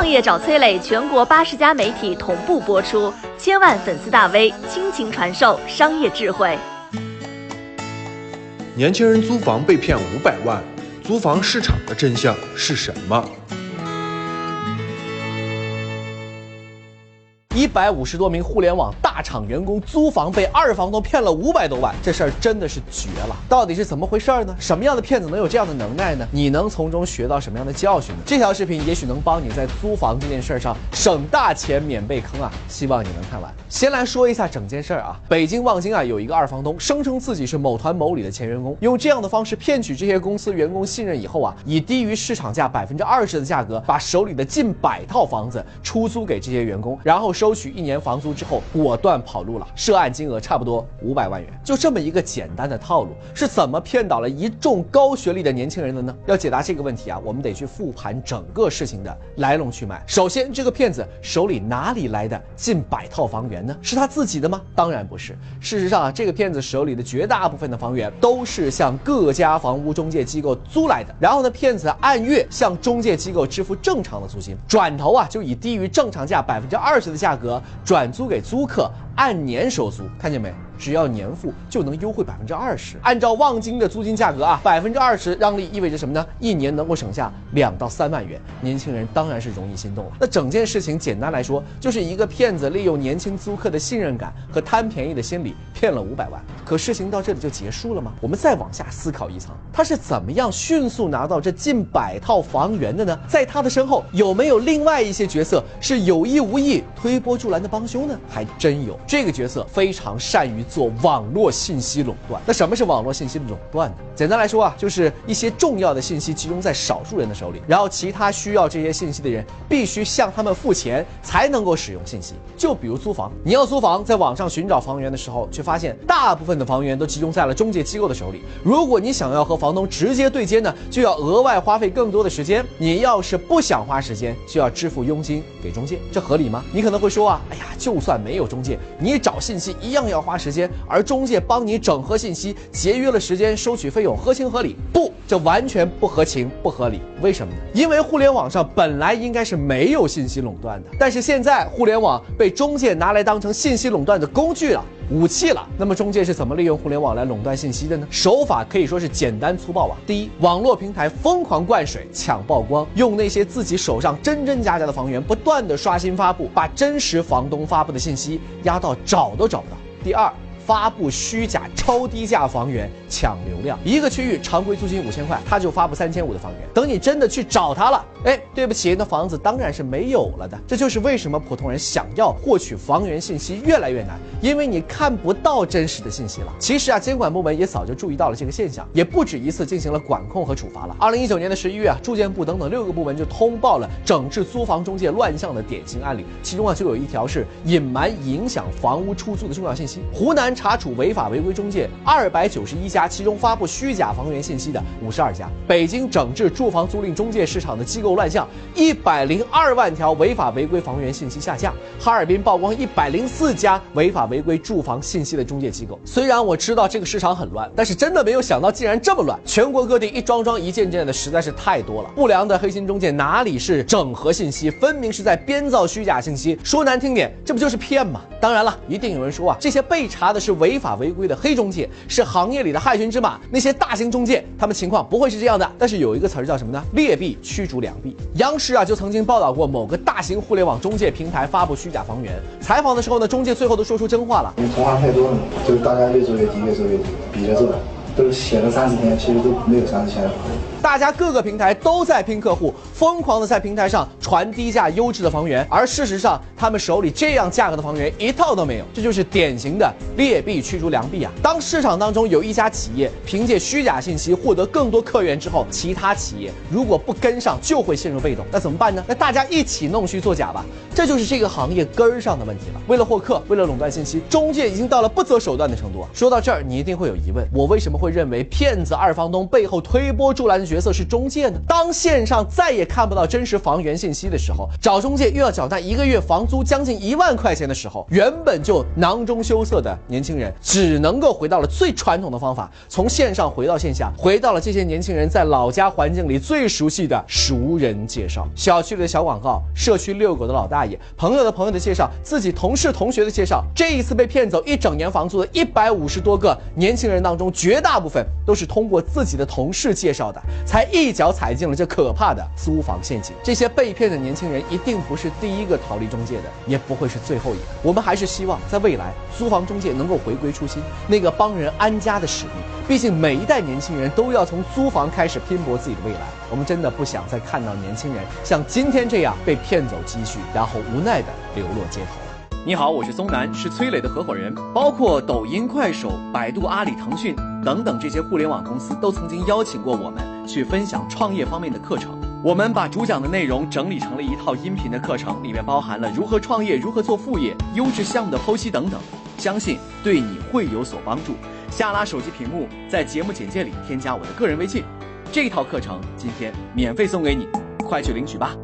创业找崔磊，全国八十家媒体同步播出，千万粉丝大 V 倾情传授商业智慧。年轻人租房被骗五百万，租房市场的真相是什么？一百五十多名互联网大厂员工租房被二房东骗了五百多万，这事儿真的是绝了！到底是怎么回事呢？什么样的骗子能有这样的能耐呢？你能从中学到什么样的教训呢？这条视频也许能帮你在租房这件事上省大钱免被坑啊！希望你能看完。先来说一下整件事儿啊，北京望京啊有一个二房东，声称自己是某团某里的前员工，用这样的方式骗取这些公司员工信任以后啊，以低于市场价百分之二十的价格，把手里的近百套房子出租给这些员工，然后收。收取一年房租之后，果断跑路了。涉案金额差不多五百万元。就这么一个简单的套路，是怎么骗倒了一众高学历的年轻人的呢？要解答这个问题啊，我们得去复盘整个事情的来龙去脉。首先，这个骗子手里哪里来的近百套房源呢？是他自己的吗？当然不是。事实上啊，这个骗子手里的绝大部分的房源都是向各家房屋中介机构租来的。然后呢，骗子按月向中介机构支付正常的租金，转头啊就以低于正常价百分之二十的价价格。转租给租客，按年收租，看见没？只要年付就能优惠百分之二十。按照望京的租金价格啊，百分之二十让利意味着什么呢？一年能够省下两到三万元。年轻人当然是容易心动了。那整件事情简单来说，就是一个骗子利用年轻租客的信任感和贪便宜的心理，骗了五百万。可事情到这里就结束了吗？我们再往下思考一层，他是怎么样迅速拿到这近百套房源的呢？在他的身后有没有另外一些角色是有意无意推波助澜的帮凶呢？还真有，这个角色非常善于。做网络信息垄断，那什么是网络信息垄断呢？简单来说啊，就是一些重要的信息集中在少数人的手里，然后其他需要这些信息的人必须向他们付钱才能够使用信息。就比如租房，你要租房，在网上寻找房源的时候，却发现大部分的房源都集中在了中介机构的手里。如果你想要和房东直接对接呢，就要额外花费更多的时间。你要是不想花时间，就要支付佣金给中介，这合理吗？你可能会说啊，哎呀，就算没有中介，你找信息一样要花时间。而中介帮你整合信息，节约了时间，收取费用合情合理？不，这完全不合情不合理。为什么呢？因为互联网上本来应该是没有信息垄断的，但是现在互联网被中介拿来当成信息垄断的工具了。武器了。那么中介是怎么利用互联网来垄断信息的呢？手法可以说是简单粗暴啊。第一，网络平台疯狂灌水抢曝光，用那些自己手上真真假假的房源不断的刷新发布，把真实房东发布的信息压到找都找不到。第二。发布虚假超低价房源抢流量，一个区域常规租金五千块，他就发布三千五的房源。等你真的去找他了，哎，对不起，那房子当然是没有了的。这就是为什么普通人想要获取房源信息越来越难，因为你看不到真实的信息了。其实啊，监管部门也早就注意到了这个现象，也不止一次进行了管控和处罚了。二零一九年的十一月啊，住建部等等六个部门就通报了整治租房中介乱象的典型案例，其中啊就有一条是隐瞒影响房屋出租的重要信息。湖南。查处违法违规中介二百九十一家，其中发布虚假房源信息的五十二家。北京整治住房租赁中介市场的机构乱象，一百零二万条违法违规房源信息下架。哈尔滨曝光一百零四家违法违规住房信息的中介机构。虽然我知道这个市场很乱，但是真的没有想到竟然这么乱。全国各地一桩桩一件件的实在是太多了。不良的黑心中介哪里是整合信息，分明是在编造虚假信息。说难听点，这不就是骗吗？当然了，一定有人说啊，这些被查的是。违法违规的黑中介，是行业里的害群之马。那些大型中介，他们情况不会是这样的。但是有一个词儿叫什么呢？劣币驱逐良央视啊就曾经报道过某个大型互联网中介平台发布虚假房源。采访的时候呢，中介最后都说出真话了。因为同行太多了，就是大家越做越低，越做越低，比着做，都写了三十天，其实都没有三十天的。大家各个平台都在拼客户，疯狂的在平台上传低价优质的房源，而事实上，他们手里这样价格的房源一套都没有，这就是典型的劣币驱逐良币啊！当市场当中有一家企业凭借虚假信息获得更多客源之后，其他企业如果不跟上，就会陷入被动。那怎么办呢？那大家一起弄虚作假吧，这就是这个行业根儿上的问题了。为了获客，为了垄断信息，中介已经到了不择手段的程度啊。说到这儿，你一定会有疑问：我为什么会认为骗子二房东背后推波助澜？角色是中介呢？当线上再也看不到真实房源信息的时候，找中介又要缴纳一个月房租将近一万块钱的时候，原本就囊中羞涩的年轻人，只能够回到了最传统的方法，从线上回到线下，回到了这些年轻人在老家环境里最熟悉的熟人介绍，小区里的小广告，社区遛狗的老大爷，朋友的朋友的介绍，自己同事同学的介绍。这一次被骗走一整年房租的一百五十多个年轻人当中，绝大部分都是通过自己的同事介绍的，才一脚踩进了这可怕的租房陷阱。这些被骗的年轻人一定不是第一个逃离中介的，也不会是最后一个。我们还是希望在未来，租房中介能够回归初心，那个帮人安家的使命。毕竟每一代年轻人都要从租房开始拼搏自己的未来。我们真的不想再看到年轻人像今天这样被骗走积蓄，然后无奈的流落街头。你好，我是松南，是崔磊的合伙人。包括抖音、快手、百度、阿里、腾讯等等这些互联网公司，都曾经邀请过我们去分享创业方面的课程。我们把主讲的内容整理成了一套音频的课程，里面包含了如何创业、如何做副业、优质项目的剖析等等，相信对你会有所帮助。下拉手机屏幕，在节目简介里添加我的个人微信，这套课程今天免费送给你，快去领取吧。